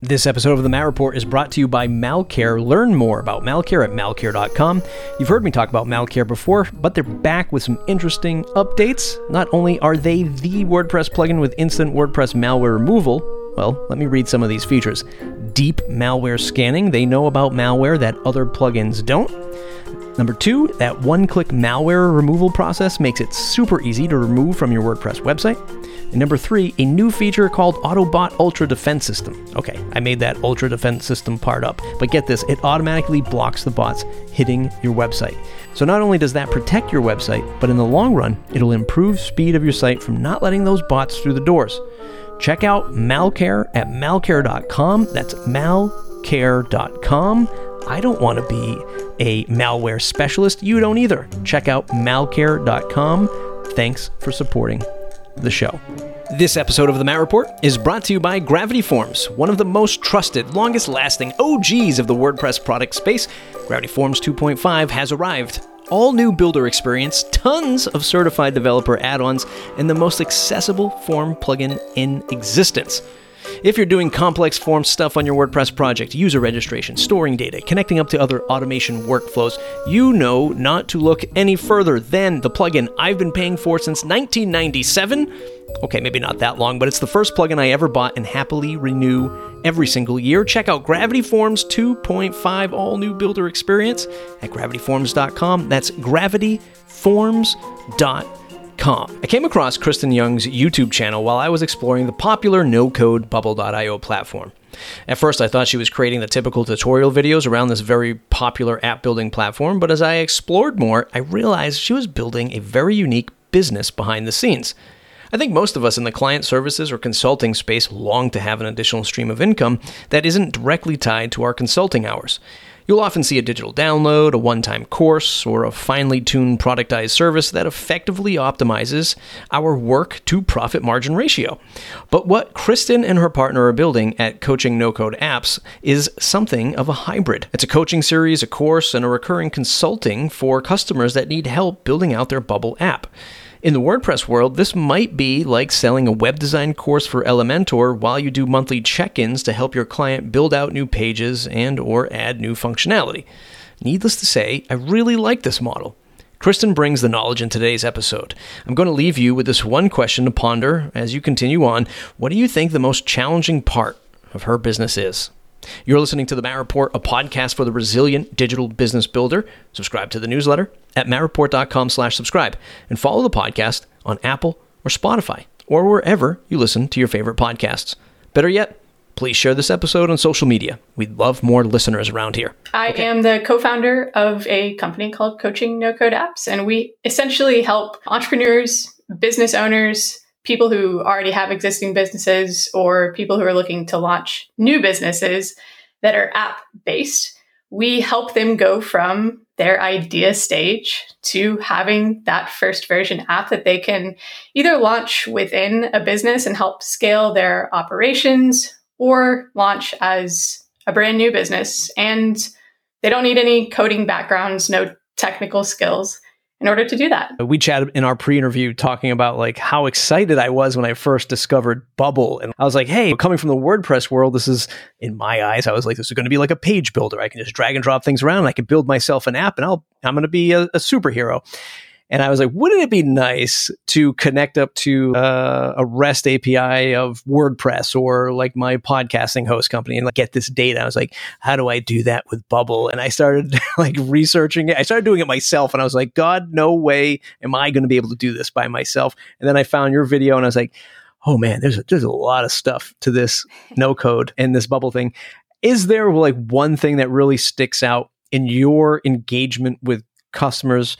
This episode of the Matt Report is brought to you by Malcare. Learn more about Malcare at malcare.com. You've heard me talk about Malcare before, but they're back with some interesting updates. Not only are they the WordPress plugin with instant WordPress malware removal, well, let me read some of these features. Deep malware scanning, they know about malware that other plugins don't. Number two, that one click malware removal process makes it super easy to remove from your WordPress website. And number three, a new feature called Autobot Ultra Defense System. Okay, I made that Ultra Defense System part up, but get this, it automatically blocks the bots hitting your website. So not only does that protect your website, but in the long run, it'll improve speed of your site from not letting those bots through the doors. Check out Malcare at malcare.com. That's malcare.com. I don't want to be a malware specialist. You don't either. Check out malcare.com. Thanks for supporting the show. This episode of the Matt Report is brought to you by Gravity Forms, one of the most trusted, longest lasting OGs of the WordPress product space. Gravity Forms 2.5 has arrived. All new builder experience, tons of certified developer add ons, and the most accessible form plugin in existence. If you're doing complex form stuff on your WordPress project, user registration, storing data, connecting up to other automation workflows, you know not to look any further than the plugin I've been paying for since 1997. Okay, maybe not that long, but it's the first plugin I ever bought and happily renew every single year. Check out Gravity Forms 2.5 all new builder experience at gravityforms.com. That's gravityforms.com. I came across Kristen Young's YouTube channel while I was exploring the popular no code bubble.io platform. At first, I thought she was creating the typical tutorial videos around this very popular app building platform, but as I explored more, I realized she was building a very unique business behind the scenes. I think most of us in the client services or consulting space long to have an additional stream of income that isn't directly tied to our consulting hours. You'll often see a digital download, a one time course, or a finely tuned productized service that effectively optimizes our work to profit margin ratio. But what Kristen and her partner are building at Coaching No Code Apps is something of a hybrid. It's a coaching series, a course, and a recurring consulting for customers that need help building out their Bubble app. In the WordPress world, this might be like selling a web design course for Elementor while you do monthly check-ins to help your client build out new pages and or add new functionality. Needless to say, I really like this model. Kristen brings the knowledge in today's episode. I'm going to leave you with this one question to ponder as you continue on. What do you think the most challenging part of her business is? You're listening to the Matt Report, a podcast for the resilient digital business builder. Subscribe to the newsletter at mattreport.com slash subscribe and follow the podcast on Apple or Spotify or wherever you listen to your favorite podcasts. Better yet, please share this episode on social media. We'd love more listeners around here. I okay. am the co founder of a company called Coaching No Code Apps, and we essentially help entrepreneurs, business owners, people who already have existing businesses or people who are looking to launch new businesses that are app based, we help them go from their idea stage to having that first version app that they can either launch within a business and help scale their operations or launch as a brand new business. And they don't need any coding backgrounds, no technical skills in order to do that. We chatted in our pre-interview talking about like how excited I was when I first discovered Bubble. And I was like, hey, coming from the WordPress world, this is in my eyes, I was like, this is going to be like a page builder. I can just drag and drop things around. and I can build myself an app and I'll I'm going to be a, a superhero. And I was like, wouldn't it be nice to connect up to uh, a REST API of WordPress or like my podcasting host company and like get this data? I was like, how do I do that with Bubble? And I started like researching it. I started doing it myself and I was like, God, no way am I going to be able to do this by myself. And then I found your video and I was like, oh man, there's a, there's a lot of stuff to this no code and this Bubble thing. Is there like one thing that really sticks out in your engagement with customers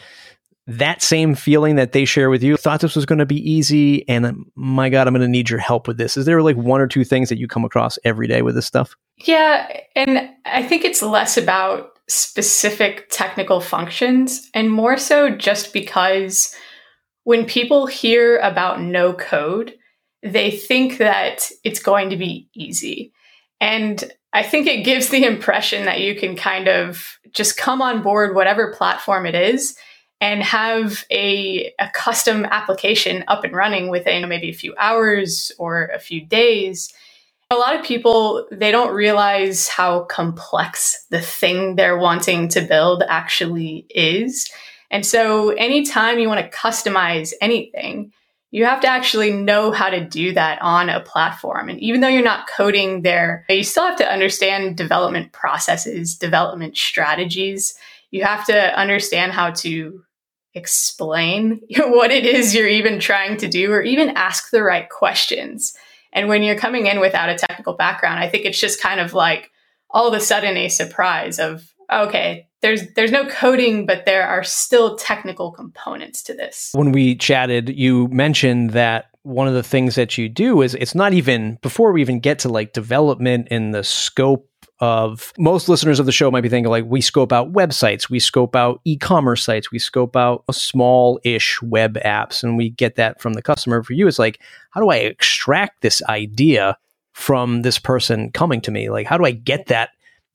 that same feeling that they share with you. Thought this was going to be easy and um, my god i'm going to need your help with this. Is there like one or two things that you come across every day with this stuff? Yeah and i think it's less about specific technical functions and more so just because when people hear about no code they think that it's going to be easy. And i think it gives the impression that you can kind of just come on board whatever platform it is and have a, a custom application up and running within maybe a few hours or a few days. A lot of people, they don't realize how complex the thing they're wanting to build actually is. And so anytime you want to customize anything, you have to actually know how to do that on a platform. And even though you're not coding there, you still have to understand development processes, development strategies. You have to understand how to explain what it is you're even trying to do or even ask the right questions. And when you're coming in without a technical background, I think it's just kind of like all of a sudden a surprise of, okay, there's there's no coding, but there are still technical components to this. When we chatted, you mentioned that one of the things that you do is it's not even before we even get to like development in the scope of most listeners of the show might be thinking like we scope out websites, we scope out e-commerce sites, we scope out small-ish web apps and we get that from the customer. For you it's like how do I extract this idea from this person coming to me? Like how do I get that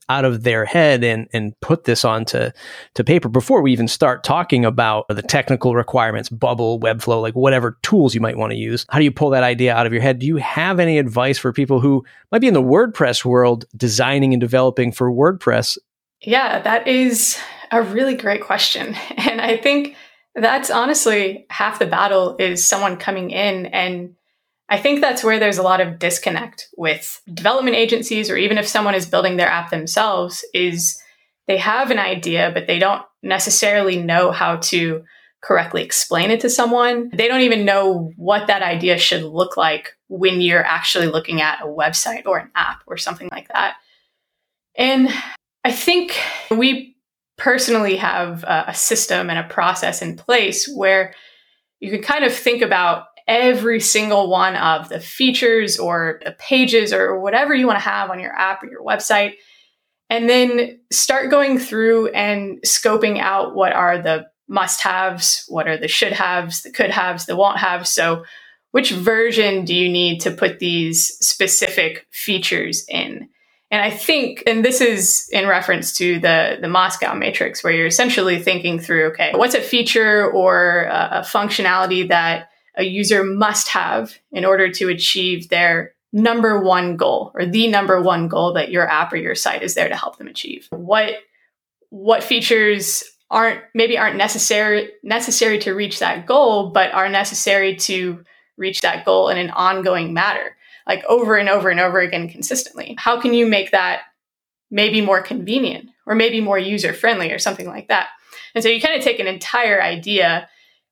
out of their head and and put this onto to paper before we even start talking about the technical requirements bubble webflow like whatever tools you might want to use. How do you pull that idea out of your head? Do you have any advice for people who might be in the wordpress world designing and developing for wordpress? Yeah that is a really great question. And i think that's honestly half the battle is someone coming in and I think that's where there's a lot of disconnect with development agencies, or even if someone is building their app themselves, is they have an idea, but they don't necessarily know how to correctly explain it to someone. They don't even know what that idea should look like when you're actually looking at a website or an app or something like that. And I think we personally have a system and a process in place where you can kind of think about every single one of the features or the pages or whatever you want to have on your app or your website. And then start going through and scoping out what are the must haves, what are the should haves, the could haves, the won't haves. So, which version do you need to put these specific features in? And I think, and this is in reference to the, the MoSCoW matrix, where you're essentially thinking through, okay, what's a feature or a, a functionality that a user must have in order to achieve their number one goal or the number one goal that your app or your site is there to help them achieve. What what features aren't maybe aren't necessary necessary to reach that goal but are necessary to reach that goal in an ongoing matter like over and over and over again consistently how can you make that maybe more convenient or maybe more user friendly or something like that and so you kind of take an entire idea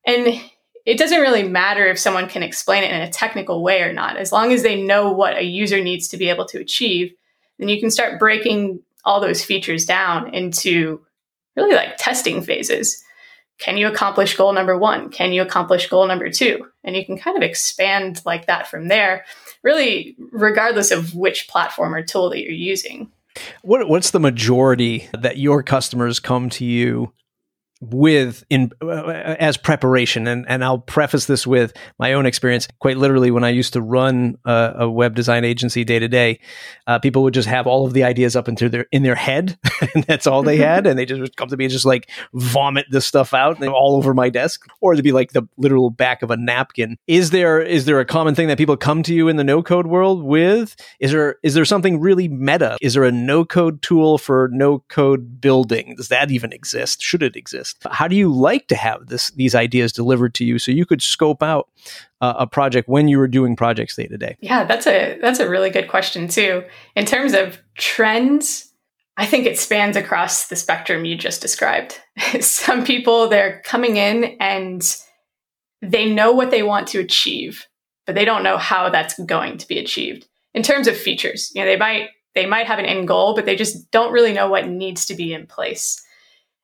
and it doesn't really matter if someone can explain it in a technical way or not. As long as they know what a user needs to be able to achieve, then you can start breaking all those features down into really like testing phases. Can you accomplish goal number one? Can you accomplish goal number two? And you can kind of expand like that from there, really, regardless of which platform or tool that you're using. What, what's the majority that your customers come to you with in uh, as preparation. And and I'll preface this with my own experience. Quite literally when I used to run a, a web design agency day to day uh, people would just have all of the ideas up into their in their head and that's all they had. And they just would come to me and just like vomit this stuff out all over my desk. Or to be like the literal back of a napkin. Is there is there a common thing that people come to you in the no code world with? Is there is there something really meta? Is there a no code tool for no code building? Does that even exist? Should it exist how do you like to have this these ideas delivered to you so you could scope out uh, a project when you were doing projects day to day? Yeah, that's a that's a really good question too. In terms of trends, I think it spans across the spectrum you just described. Some people they're coming in and they know what they want to achieve, but they don't know how that's going to be achieved. In terms of features, you know, they might they might have an end goal, but they just don't really know what needs to be in place.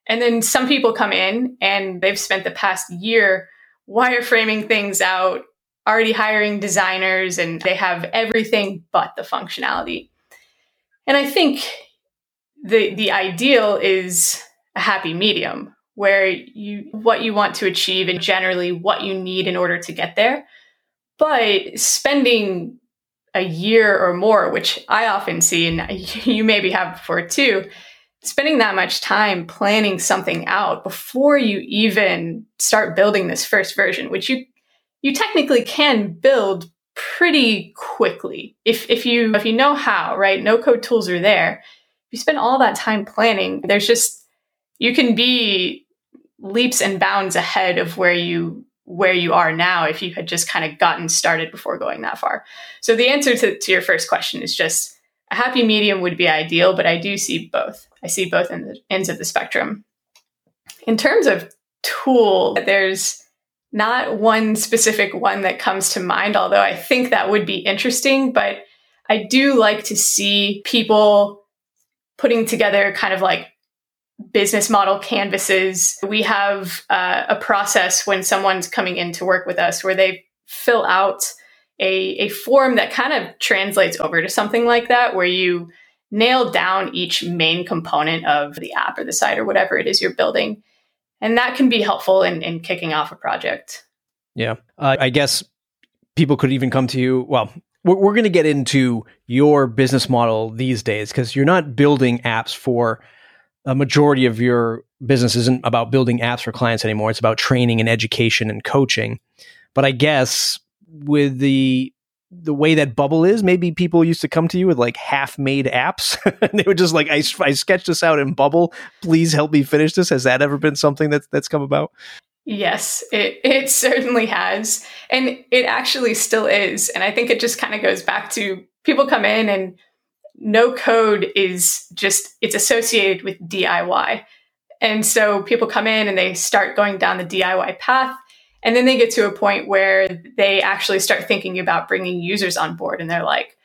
And then some people come in and they've spent the past year wireframing things out, already hiring designers, and they have everything but the functionality. And I think the the ideal is a happy medium where you what you want to achieve and generally what you need in order to get there. But spending a year or more, which I often see, and you maybe have before too, spending that much time planning something out before you even start building this first version, which you you technically can build pretty quickly. If if you if you know how right? No code tools are there. If you spend all that time planning there's just you can be leaps and bounds ahead of where you where you are now if you had just kind of gotten started before going that far. So the answer to, to your first question is just a happy medium would be ideal but i do see both i see both ends of the spectrum in terms of tool there's not one specific one that comes to mind, although I think that would be interesting. But I do like to see people putting together kind of like business model canvases. We have uh, a process when someone's coming in to work with us where they fill out a, a form that kind of translates over to something like that, where you nail down each main component of the app or the site or whatever it is you're building and that can be helpful in, in kicking off a project. Yeah. Uh, I guess people could even come to you. Well, we're, we're going to get into your business model these days because you're not building apps for a majority of your business isn't about building apps for clients anymore. It's about training and education and coaching. But I guess with the the way that bubble is maybe people used to come to you with like half made apps. And they were just like I, I sketched this out in bubble. Please help me finish this. Has that ever been something that's that's come about? Yes it it certainly has. And it actually still is. And i think it just kind of goes back to people come in and no code is just it's associated with diy and so people come in and they start going down the diy path and then they get to a point where they actually start thinking about bringing users on board and they're like,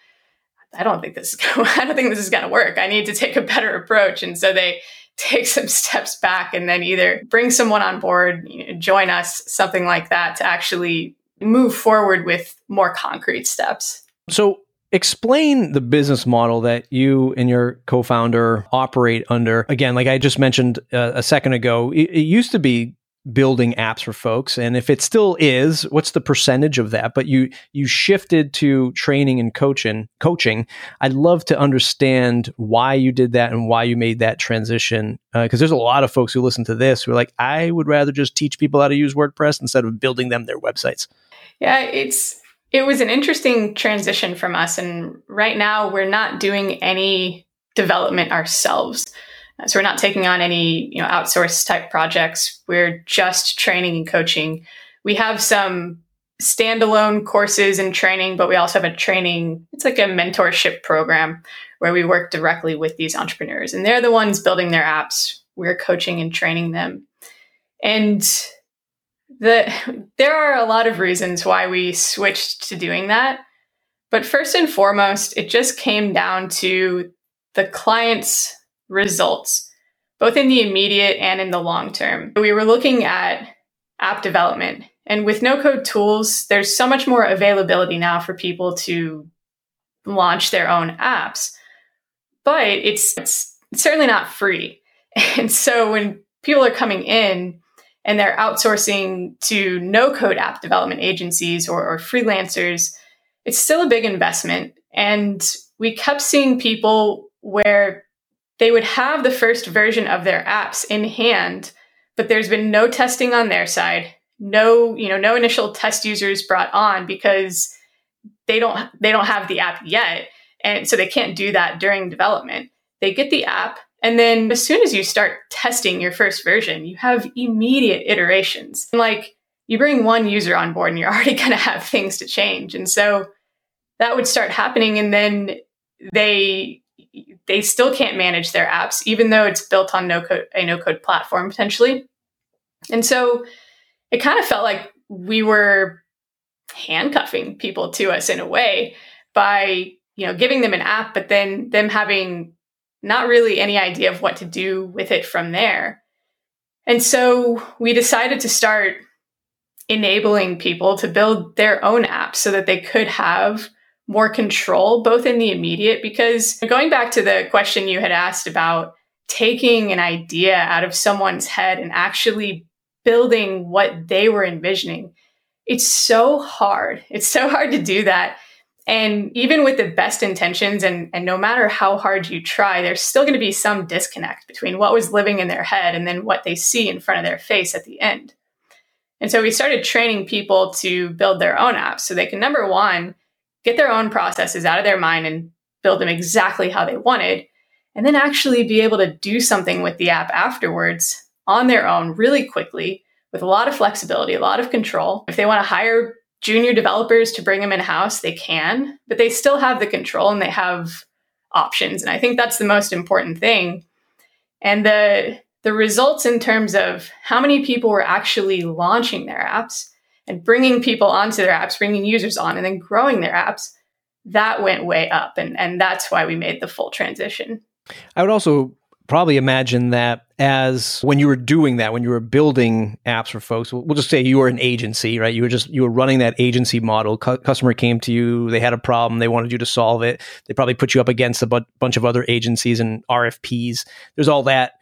I don't think this is gonna, I don't think this is going to work. I need to take a better approach. And so they take some steps back and then either bring someone on board, you know, join us, something like that to actually move forward with more concrete steps. So explain the business model that you and your co-founder operate under again like i just mentioned uh, a second ago it, it, used to be building apps for folks. And if it still is what's the percentage of that? But you you shifted to training and coaching coaching. I'd love to understand why you did that and why you made that transition because uh, there's a lot of folks who listen to this who are like i would rather just teach people how to use wordpress instead of building them their websites. Yeah it's it was an interesting transition from us. And right now we're not doing any development ourselves Uh, so we're not taking on any, you know, outsource type projects. We're just training and coaching. We have some standalone courses and training, but we also have a training, it's like a mentorship program where we work directly with these entrepreneurs and they're the ones building their apps. We're coaching and training them. And the there are a lot of reasons why we switched to doing that. But first and foremost, it just came down to the client's results, both in the immediate and in the long term. We were looking at app development. And with no code tools, there's so much more availability now for people to launch their own apps. But it's, it's certainly not free. And so when people are coming in and they're outsourcing to no code app development agencies or, or freelancers, it's still a big investment. And we kept seeing people where they would have the first version of their apps in hand, but there's been no testing on their side, no, you know, no initial test users brought on because they don't they don't have the app yet. And so they can't do that during development. They get the app and then as soon as you start testing your first version, you have immediate iterations. Like you bring one user on board and you're already going to have things to change. And so that would start happening and then they they still can't manage their apps, even though it's built on no code, a no code platform potentially. And so it kind of felt like we were handcuffing people to us in a way by, you know, giving them an app, but then them having not really any idea of what to do with it from there. And so we decided to start enabling people to build their own apps so that they could have more control, both in the immediate, because going back to the question you had asked about taking an idea out of someone's head and actually building what they were envisioning, it's so hard. It's so hard to do that. And even with the best intentions, and, and no matter how hard you try, there's still going to be some disconnect between what was living in their head and then what they see in front of their face at the end. And so we started training people to build their own apps so they can, number one, get their own processes out of their mind and build them exactly how they wanted, and then actually be able to do something with the app afterwards on their own really quickly with a lot of flexibility, a lot of control. If they want to hire junior developers to bring them in house, they can, but they still have the control and they have options. And I think that's the most important thing. And the the results in terms of how many people were actually launching their apps and bringing people onto their apps, bringing users on, and then growing their apps, that went way up. And, and that's why we made the full transition. I would also probably imagine that as when you were doing that when you were building apps for folks we'll, just say you were an agency right you were just you were running that agency model customer came to you they had a problem they wanted you to solve it they probably put you up against a bu- bunch of other agencies and rfps there's all that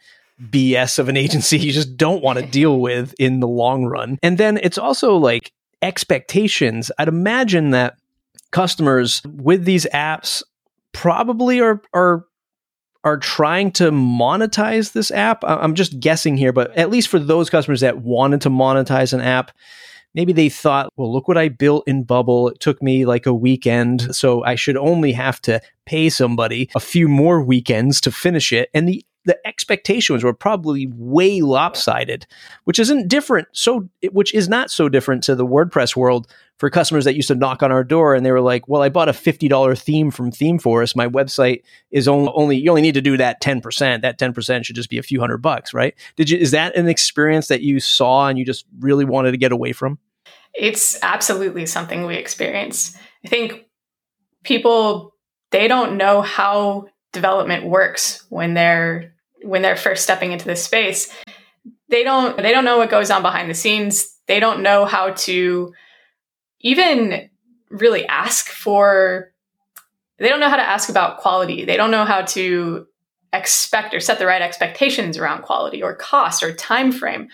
bs of an agency you just don't want to deal with in the long run and then it's also like expectations i'd imagine that customers with these apps probably are are are trying to monetize this app. I'm just guessing here, but at least for those customers that wanted to monetize an app, maybe they thought, well, look what I built in Bubble. It took me like a weekend, so I should only have to pay somebody a few more weekends to finish it. And the the expectations were probably way lopsided, which isn't different. So, which is not so different to the WordPress world for customers that used to knock on our door and they were like, "Well, I bought a fifty dollar theme from ThemeForest. My website is only, only you only need to do that ten percent. That ten percent should just be a few hundred bucks, right?" Did you? Is that an experience that you saw and you just really wanted to get away from? It's absolutely something we experienced. I think people they don't know how development works when they're when they're first stepping into this space they don't they don't know what goes on behind the scenes. They don't know how to even really ask for they don't know how to ask about quality. They don't know how to expect or set the right expectations around quality or cost or time frame.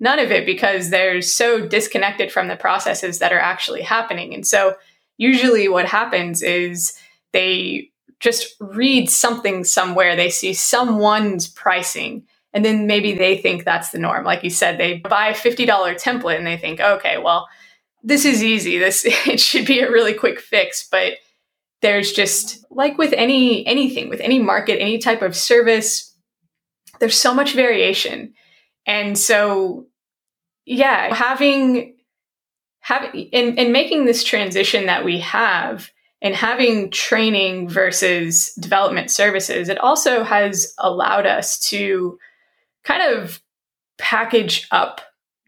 None of it because they're so disconnected from the processes that are actually happening. And so usually what happens is they just read something somewhere. They see someone's pricing and then maybe they think that's the norm. Like you said, they buy a $50 template and they think, okay, well, this is easy. This it should be a really quick fix, but there's just like with any anything, with any market, any type of service, there's so much variation. And so yeah, having having in, in making this transition that we have, and having training versus development services, it also has allowed us to kind of package up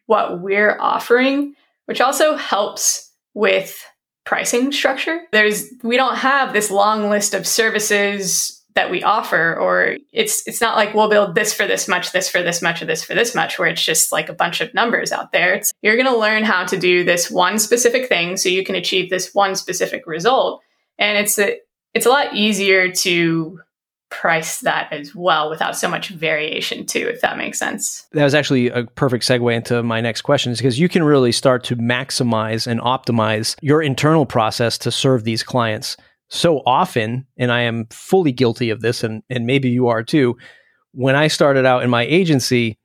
what we're offering, which also helps with pricing structure. There's we don't have this long list of services that we offer or it's it's not like we'll build this for this much this for this much or this for this much where it's just like a bunch of numbers out there. It's you're going to learn how to do this one specific thing so you can achieve this one specific result. And it's a, it's a lot easier to price that as well without so much variation too if that makes sense. That was actually a perfect segue into my next question is because you can really start to maximize and optimize your internal process to serve these clients so often and i am fully guilty of this and, and maybe you are too when i started out in my agency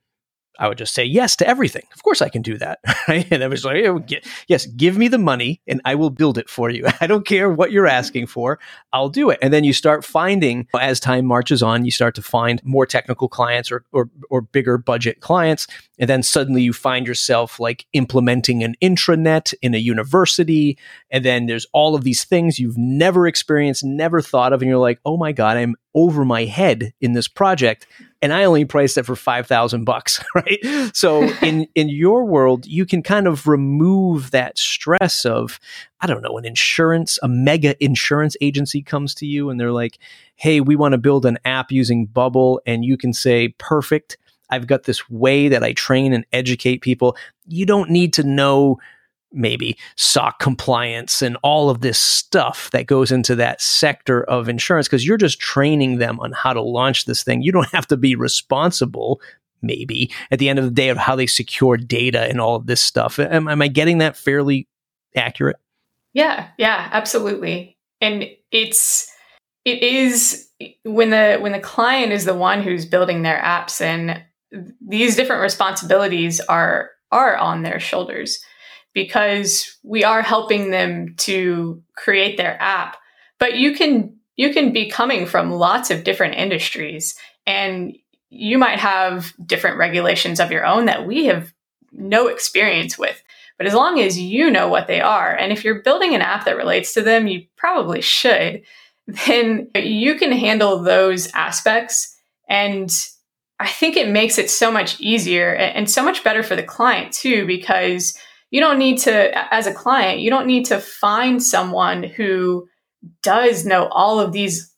I would just say yes to everything. Of course, I can do that. Right? And I was like, yes, give me the money and I will build it for you. I don't care what you're asking for. I'll do it. And then you start finding, as time marches on, you start to find more technical clients or, or, or bigger budget clients. And then suddenly you find yourself like implementing an intranet in a university. And then there's all of these things you've never experienced, never thought of. And you're like, oh my God, I'm over my head in this project and I only priced it for 5000 bucks, right? So in in your world, you can kind of remove that stress of I don't know, an insurance, a mega insurance agency comes to you and they're like, "Hey, we want to build an app using Bubble." And you can say, "Perfect. I've got this way that I train and educate people." You don't need to know maybe SOC compliance and all of this stuff that goes into that sector of insurance because you're just training them on how to launch this thing. You don't have to be responsible, maybe, at the end of the day of how they secure data and all of this stuff. Am, am I getting that fairly accurate? Yeah, yeah, absolutely. And it's it is when the when the client is the one who's building their apps and these different responsibilities are are on their shoulders because we are helping them to create their app. But you can you can be coming from lots of different industries and you might have different regulations of your own that we have no experience with. But as long as you know what they are, and if you're building an app that relates to them, you probably should, then you can handle those aspects. And I think it makes it so much easier and so much better for the client too, because you don't need to, as a client, you don't need to find someone who does know all of these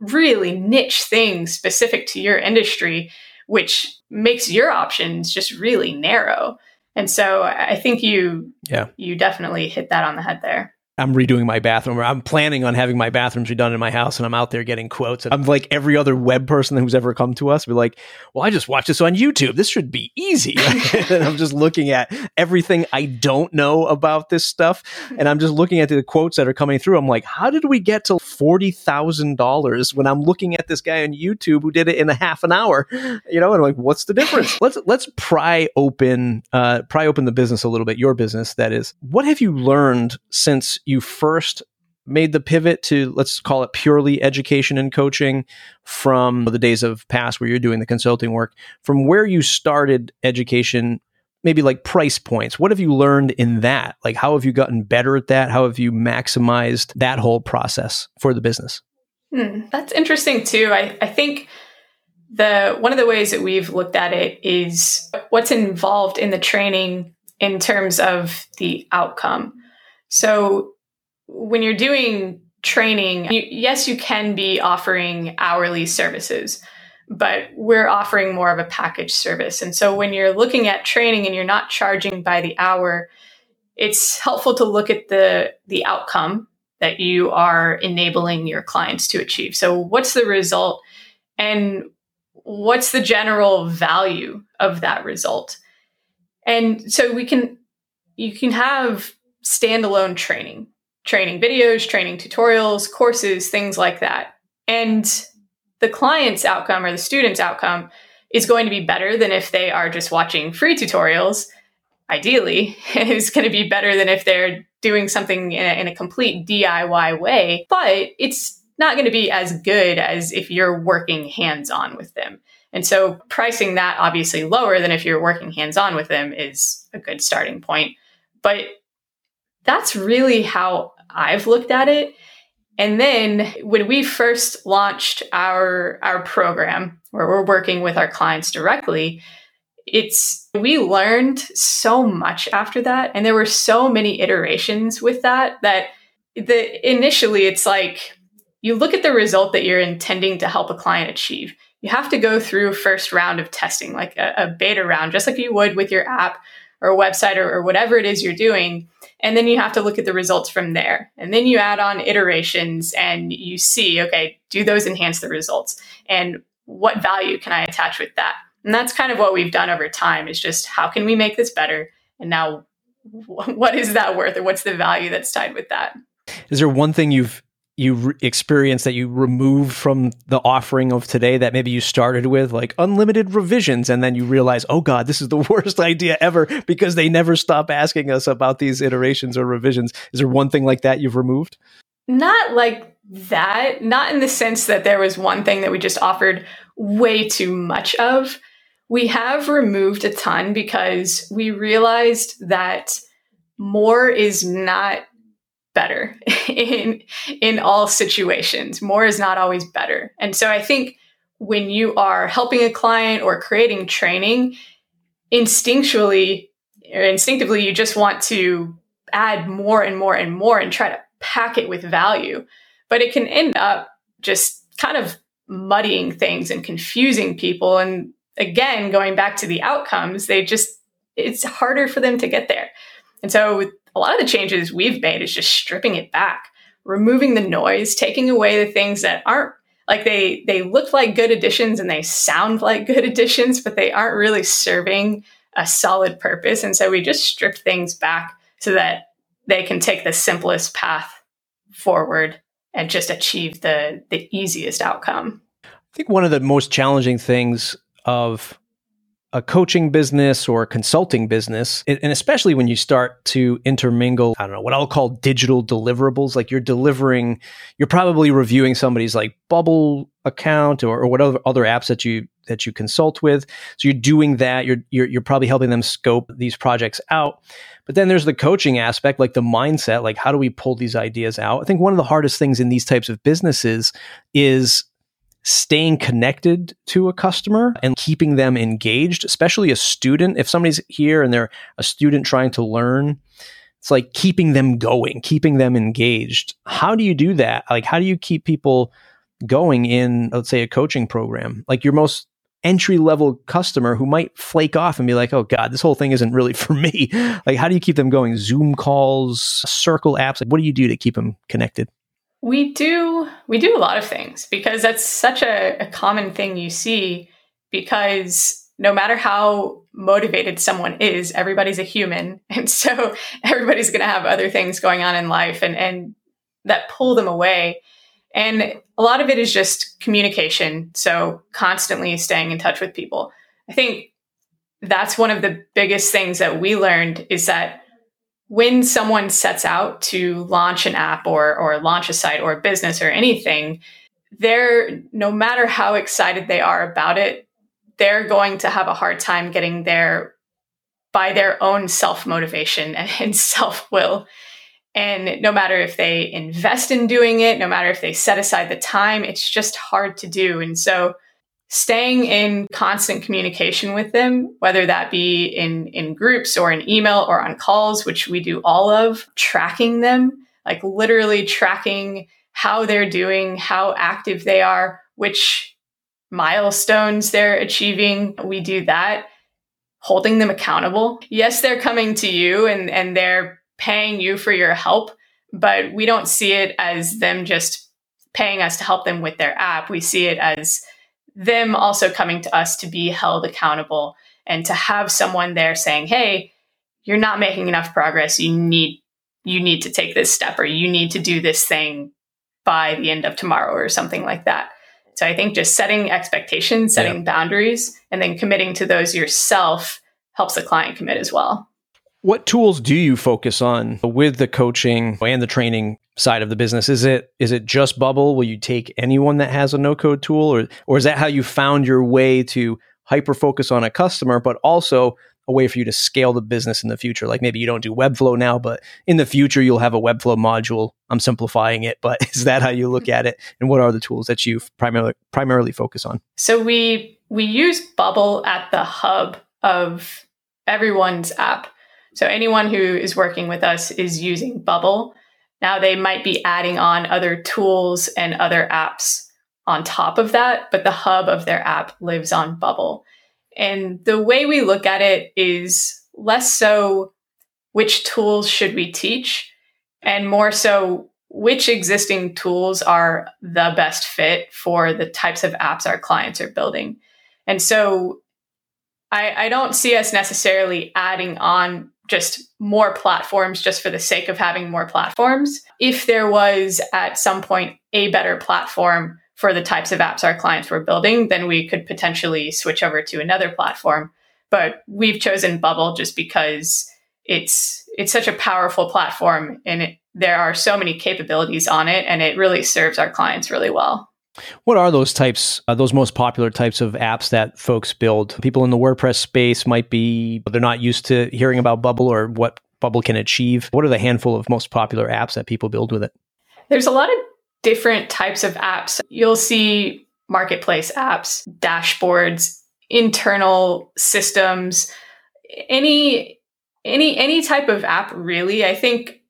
really niche things specific to your industry, which makes your options just really narrow. And so I think you yeah. you definitely hit that on the head there. I'm redoing my bathroom or I'm planning on having my bathrooms redone in my house and I'm out there getting quotes. I'm like every other web person who's ever come to us, be like, well, I just watched this on YouTube. This should be easy. and I'm just looking at everything I don't know about this stuff. And I'm just looking at the quotes that are coming through. I'm like, how did we get to $40,000 when I'm looking at this guy on YouTube who did it in a half an hour? You know, and I'm like, what's the difference? let's, let's pry open, uh, pry open the business a little bit, your business, that is. What have you learned since you first made the pivot to let's call it purely education and coaching from the days of past where you're doing the consulting work. From where you started education maybe like price points what have you learned in that? Like how have you gotten better at that? How have you maximized that whole process for the business? Hmm, that's interesting too. I, I think the one of the ways that we've looked at it is what's involved in the training in terms of the outcome. So when you're doing training, you, yes, you can be offering hourly services, but we're offering more of a package service. And so when you're looking at training and you're not charging by the hour, it's helpful to look at the the outcome that you are enabling your clients to achieve. So what's the result and what's the general value of that result? And so we can you can have standalone training, training videos, training tutorials, courses, things like that. And the client's outcome or the student's outcome is going to be better than if they are just watching free tutorials. Ideally, it's going to be better than if they're doing something in a, in a complete DIY way, but it's not going to be as good as if you're working hands on with them. And so pricing that obviously lower than if you're working hands on with them is a good starting point. But that's really how I've looked at it. And then when we first launched our our program where we're working with our clients directly, it's we learned so much after that and there were so many iterations with that that the initially it's like you look at the result that you're intending to help a client achieve. You have to go through first round of testing, like a, a beta round, just like you would with your app or a website or, or whatever it is you're doing. And then you have to look at the results from there. And then you add on iterations and you see, okay, do those enhance the results? And what value can I attach with that? And that's kind of what we've done over time is just how can we make this better? And now what is that worth or what's the value that's tied with that? Is there one thing you've you re- experience that you remove from the offering of today that maybe you started with like unlimited revisions and then you realize oh god this is the worst idea ever because they never stop asking us about these iterations or revisions. Is there one thing like that you've removed? Not like that. Not in the sense that there was one thing that we just offered way too much of. We have removed a ton because we realized that more is not better in in all situations. More is not always better. And so I think when you are helping a client or creating training, instinctually or instinctively you just want to add more and more and more and try to pack it with value. But it can end up just kind of muddying things and confusing people and again going back to the outcomes, they just it's harder for them to get there. And so a lot of the changes we've made is just stripping it back, removing the noise, taking away the things that aren't like they they look like good additions and they sound like good additions, but they aren't really serving a solid purpose. And so we just strip things back so that they can take the simplest path forward and just achieve the the easiest outcome. I think one of the most challenging things of a coaching business or a consulting business, and especially when you start to intermingle, I don't know, what I'll call digital deliverables, like you're delivering, you're probably reviewing somebody's like bubble account or, or whatever other apps that you that you consult with. So you're doing that. You're, you're you're probably helping them scope these projects out. But then there's the coaching aspect, like the mindset, like how do we pull these ideas out? I think one of the hardest things in these types of businesses is staying connected to a customer and keeping them engaged, especially a student. If somebody's here and they're a student trying to learn, it's like keeping them going, keeping them engaged. How do you do that? Like, how do you keep people going in, let's say, a coaching program? Like, your most entry level customer who might flake off and be like, oh God, this whole thing isn't really for me. like, how do you keep them going? Zoom calls, circle apps? Like, what do you do to keep them connected? We do we do a lot of things because that's such a, a common thing you see because no matter how motivated someone is, everybody's a human. And so everybody's gonna have other things going on in life and, and that pull them away. And a lot of it is just communication. So constantly staying in touch with people. I think that's one of the biggest things that we learned is that when someone sets out to launch an app or or launch a site or a business or anything, they're no matter how excited they are about it, they're going to have a hard time getting there by their own self motivation and self will. And no matter if they invest in doing it, no matter if they set aside the time, it's just hard to do. And so staying in constant communication with them, whether that be in, in groups or in email or on calls, which we do all of, tracking them, like literally tracking how they're doing, how active they are, which milestones they're achieving. We do that, holding them accountable. Yes, they're coming to you and, and they're paying you for your help, but we don't see it as them just paying us to help them with their app. We see it as them also coming to us to be held accountable and to have someone there saying, "Hey, you're not making enough progress. You need you need to take this step or you need to do this thing by the end of tomorrow or something like that." So I think just setting expectations, setting yeah. boundaries, and then committing to those yourself helps the client commit as well. What tools do you focus on with the coaching and the training side of the business? Is it is it just Bubble? Will you take anyone that has a no code tool, or or is that how you found your way to hyper focus on a customer, but also a way for you to scale the business in the future? Like maybe you don't do Webflow now, but in the future you'll have a Webflow module. I'm simplifying it, but is that how you look at it? And what are the tools that you primarily primarily focus on? So we we use Bubble at the hub of everyone's app. So anyone who is working with us is using Bubble. Now they might be adding on other tools and other apps on top of that, but the hub of their app lives on Bubble. And the way we look at it is less so which tools should we teach and more so which existing tools are the best fit for the types of apps our clients are building. And so I, I don't see us necessarily adding on just more platforms just for the sake of having more platforms. If there was at some point a better platform for the types of apps our clients were building, then we could potentially switch over to another platform. But we've chosen Bubble just because it's it's such a powerful platform and it, there are so many capabilities on it and it really serves our clients really well. What are those types, uh, those most popular types of apps that folks build? People in the WordPress space might be, they're not used to hearing about Bubble or what Bubble can achieve. What are the handful of most popular apps that people build with it? There's a lot of different types of apps. You'll see marketplace apps, dashboards, internal systems, any any any type of app really. I think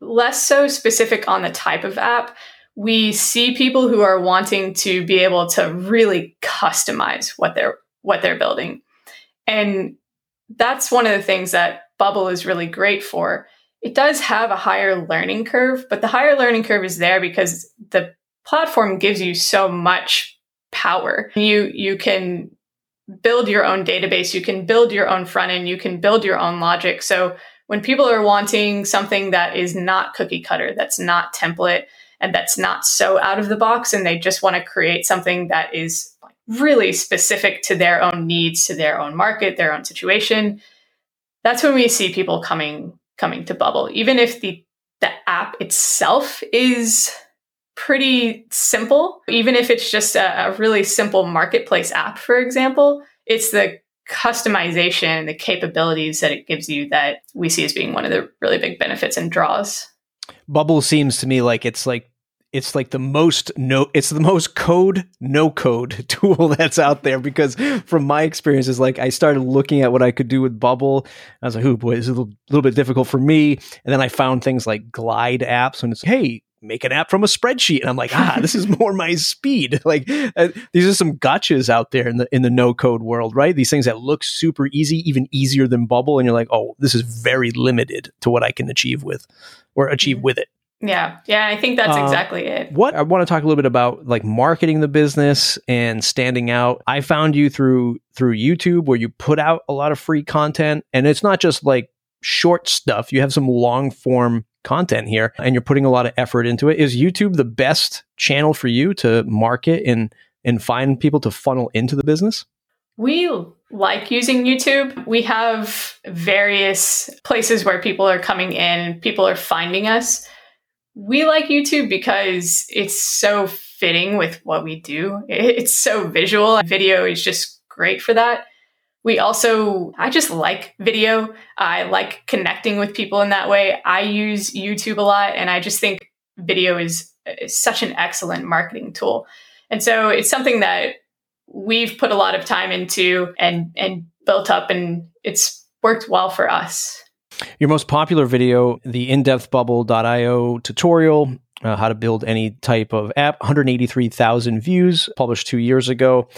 less so specific on the type of app, we see people who are wanting to be able to really customize what they're what they're building. And that's one of the things that Bubble is really great for. It does have a higher learning curve, but the higher learning curve is there because the platform gives you so much power. You you can build your own database, you can build your own front end, you can build your own logic. So when people are wanting something that is not cookie cutter, that's not template, and that's not so out of the box and they just want to create something that is really specific to their own needs, to their own market, their own situation, that's when we see people coming coming to Bubble. Even if the the app itself is pretty simple, even if it's just a, a really simple marketplace app, for example, it's the customization, the capabilities that it gives you that we see as being one of the really big benefits and draws. Bubble seems to me like it's like it's like the most no it's the most code no code tool that's out there because from my experience is like I started looking at what I could do with Bubble. I was like, oh boy, it's a little, little bit difficult for me. And then I found things like Glide apps and it's hey, make an app from a spreadsheet and i'm like ah this is more my speed like uh, these are some gotchas out there in the in the no code world right these things that look super easy even easier than bubble and you're like oh this is very limited to what i can achieve with or achieve mm-hmm. with it yeah. Yeah. I think that's uh, exactly it. What I want to talk a little bit about like marketing the business and standing out. I found you through through YouTube where you put out a lot of free content and it's not just like short stuff. You have some long form content here and you're putting a lot of effort into it. Is YouTube the best channel for you to market and and find people to funnel into the business? We like using YouTube. We have various places where people are coming in, people are finding us we like YouTube because it's so fitting with what we do. It's so visual. Video is just great for that. We also, I just like video. I like connecting with people in that way. I use YouTube a lot and I just think video is, is such an excellent marketing tool. And so it's something that we've put a lot of time into and, and built up and it's worked well for us. Your most popular video, the indepthbubble.io tutorial, uh, how to build any type of app, 183,000 views, published two years ago.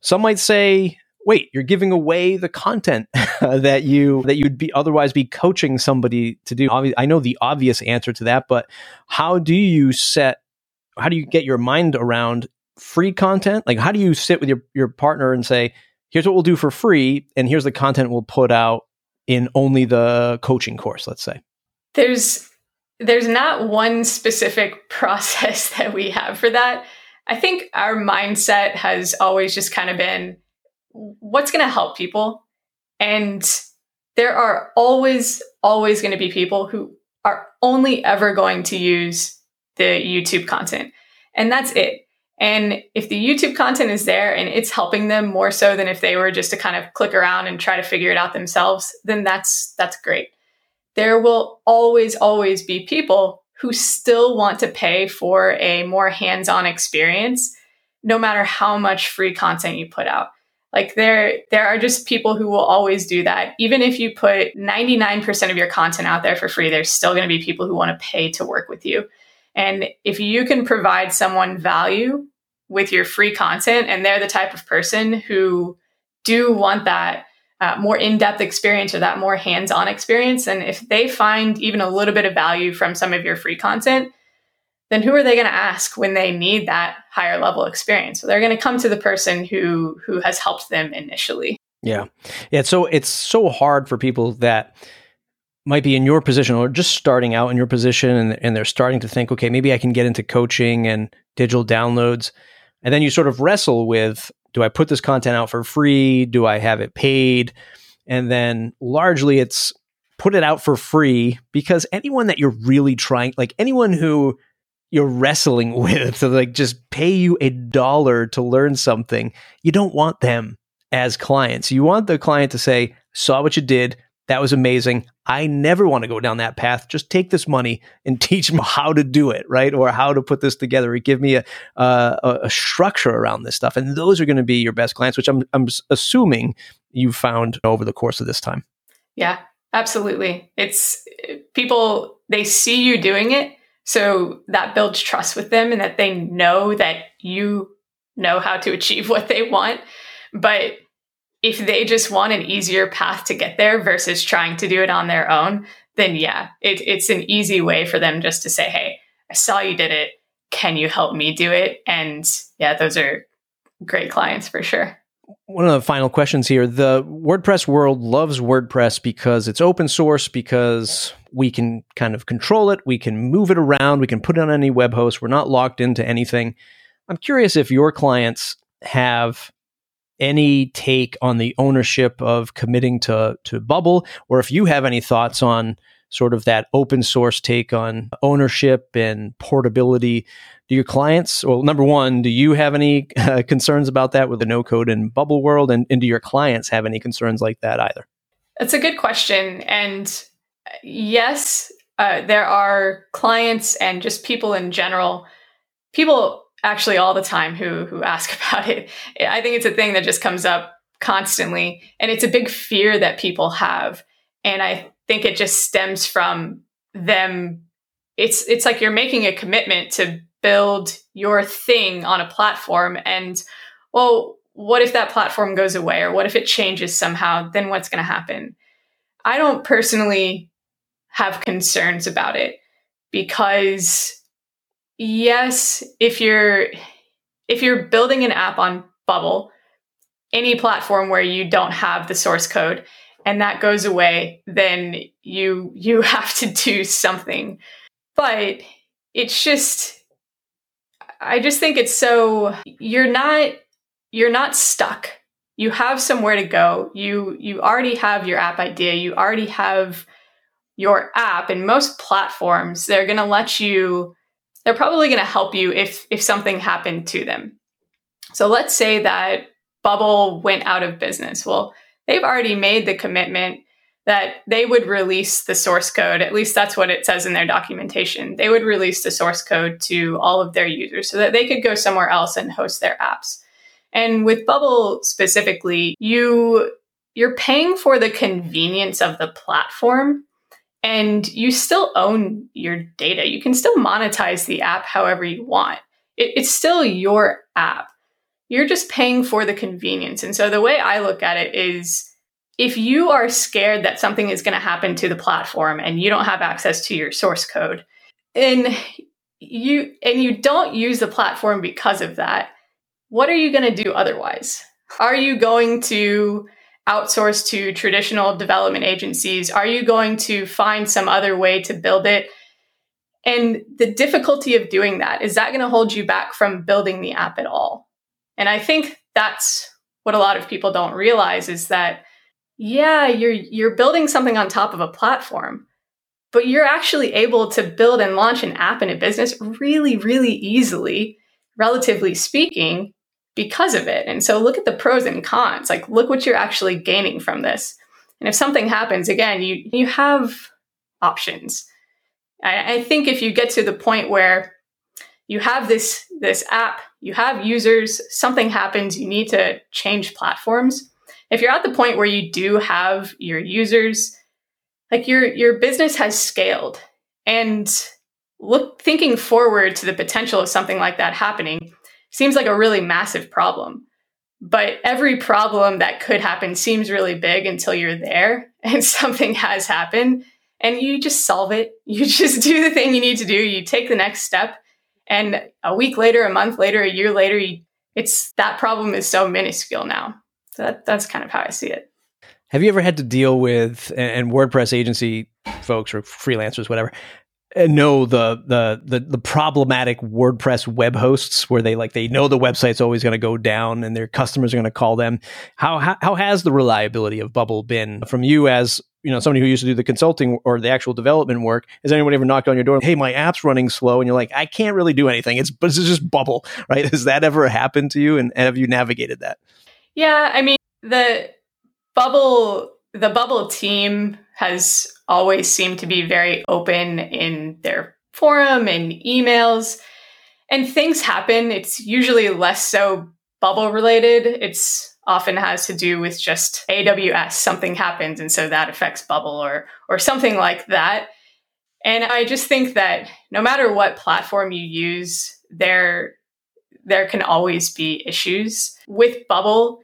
Some might say, wait, you're giving away the content that you that you'd be otherwise be coaching somebody to do. I know the obvious answer to that, but how do you set how do you get your mind around free content? Like how do you sit with your, your partner and say, here's what we'll do for free, and here's the content we'll put out in only the coaching course, let's say? There's there's not one specific process that we have for that. I think our mindset has always just kind of been what's going to help people? And there are always always going to be people who are only ever going to use the YouTube content. And that's it. And if the YouTube content is there and it's helping them more so than if they were just to kind of click around and try to figure it out themselves, then that's that's great. There will always always be people who still want to pay for a more hands-on experience no matter how much free content you put out. Like there there are just people who will always do that. Even if you put 99% of your content out there for free, there's still going to be people who want to pay to work with you. And if you can provide someone value with your free content and they're the type of person who do want that uh, more in-depth experience or that more hands-on experience and if they find even a little bit of value from some of your free content then who are they going to ask when they need that higher level experience so they're going to come to the person who who has helped them initially yeah yeah so it's so hard for people that might be in your position or just starting out in your position and, and they're starting to think, okay, maybe I can get into coaching and digital downloads. And then you sort of wrestle with do I put this content out for free? Do I have it paid? And then largely it's put it out for free because anyone that you're really trying, like anyone who you're wrestling with to like just pay you a dollar to learn something, you don't want them as clients. You want the client to say, saw what you did. That was amazing. I never want to go down that path. Just take this money and teach me how to do it, right? Or how to put this together. Or give me a, uh, a structure around this stuff. And those are going to be your best clients, which I'm, I'm assuming you found over the course of this time. Yeah, absolutely. It's people, they see you doing it. So that builds trust with them and that they know that you know how to achieve what they want. But if they just want an easier path to get there versus trying to do it on their own, then yeah, it, it's an easy way for them just to say, Hey, I saw you did it. Can you help me do it? And yeah, those are great clients for sure. One of the final questions here. The WordPress world loves WordPress because it's open source, because we can kind of control it, we can move it around, we can put it on any web host, we're not locked into anything. I'm curious if your clients have any take on the ownership of committing to to Bubble, or if you have any thoughts on sort of that open source take on ownership and portability. Do your clients, well, number one, do you have any uh, concerns about that with the no code and Bubble world, and, and do your clients have any concerns like that either? That's a good question, and yes, uh, there are clients and just people in general. People actually all the time who who ask about it. I think it's a thing that just comes up constantly and it's a big fear that people have and I think it just stems from them. It's it's like you're making a commitment to build your thing on a platform and well what if that platform goes away or what if it changes somehow? Then what's going to happen? I don't personally have concerns about it because yes, if you're if you're building an app on Bubble, any platform where you don't have the source code and that goes away, then you you have to do something. But it's just I just think it's so you're not you're not stuck. You have somewhere to go. You you already have your app idea. You already have your app and most platforms they're going to let you they're probably going to help you if if something happened to them. So let's say that Bubble went out of business. Well, they've already made the commitment that they would release the source code. At least that's what it says in their documentation. They would release the source code to all of their users so that they could go somewhere else and host their apps. And with Bubble specifically, you you're paying for the convenience of the platform and you still own your data. You can still monetize the app however you want. It, it's still your app. You're just paying for the convenience. And so the way I look at it is if you are scared that something is going to happen to the platform and you don't have access to your source code, and you and you don't use the platform because of that, what are you going to do otherwise? Are you going to outsource to traditional development agencies? Are you going to find some other way to build it? And the difficulty of doing that is that going to hold you back from building the app at all? And I think that's what a lot of people don't realize is that yeah, you're you're building something on top of a platform, but you're actually able to build and launch an app in a business really really easily, relatively speaking, because of it. And so look at the pros and cons. Like look what you're actually gaining from this. And if something happens, again, you you have options. I, I think if you get to the point where you have this this app, you have users, something happens, you need to change platforms. If you're at the point where you do have your users, like your your business has scaled and look thinking forward to the potential of something like that happening seems like a really massive problem. But every problem that could happen seems really big until you're there and something has happened and you just solve it. You just do the thing you need to do. You take the next step. And a week later, a month later, a year later, it's that problem is so minuscule now. So that, that's kind of how I see it. Have you ever had to deal with and WordPress agency folks or freelancers, whatever, Uh, know the, the the the problematic WordPress web hosts where they like they know the website's always going to go down and their customers are going to call them. How, how how has the reliability of Bubble been from you as you know somebody who used to do the consulting or the actual development work? Has anyone ever knocked on your door? Hey, my app's running slow, and you're like, I can't really do anything. It's but it's just Bubble, right? Has that ever happened to you, and have you navigated that? Yeah, I mean the Bubble the Bubble team has always seem to be very open in their forum and emails. And things happen. It's usually less so bubble related. It's often has to do with just AWS. Something happens and so that affects bubble or or something like that. And I just think that no matter what platform you use, there there can always be issues. With Bubble,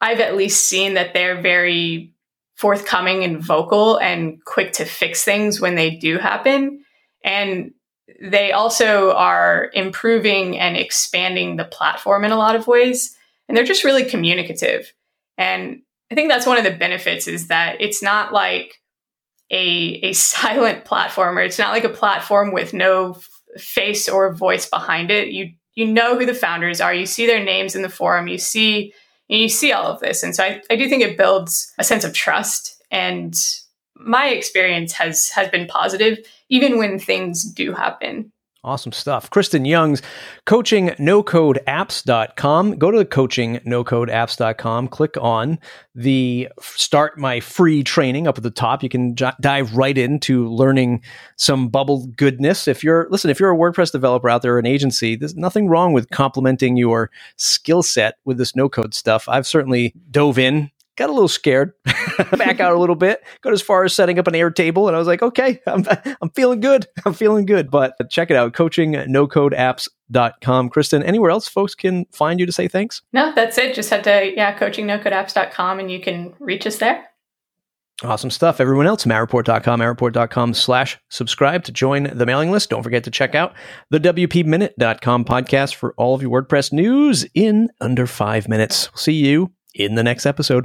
I've at least seen that they're very forthcoming and vocal and quick to fix things when they do happen. And they also are improving and expanding the platform in a lot of ways. And they're just really communicative. And I think that's one of the benefits is that it's not like a, a silent platform or it's not like a platform with no f- face or voice behind it. You you know who the founders are, you see their names in the forum, you see you see all of this. And so I, I do think it builds a sense of trust. And my experience has has been positive, even when things do happen. Awesome stuff. Kristen Youngs, coachingnocodeapps.com. Go to the coachingnocodeapps.com, click on the start my free training up at the top. You can j- dive right into learning some bubble goodness. If you're, listen, if you're a WordPress developer out there, or an agency, there's nothing wrong with complementing your skill set with this no code stuff. I've certainly dove in got a little scared, back out a little bit, got as far as setting up an Airtable. And I was like, okay, I'm, I'm feeling good. I'm feeling good. But check it out, coachingnocodeapps.com. Kristen, anywhere else folks can find you to say thanks? No, that's it. Just head to, yeah, coachingnocodeapps.com and you can reach us there. Awesome stuff. Everyone else, mattreport.com, mattreport.com slash subscribe to join the mailing list. Don't forget to check out the WPminute.com podcast for all of your WordPress news in under five minutes. see you in the next episode.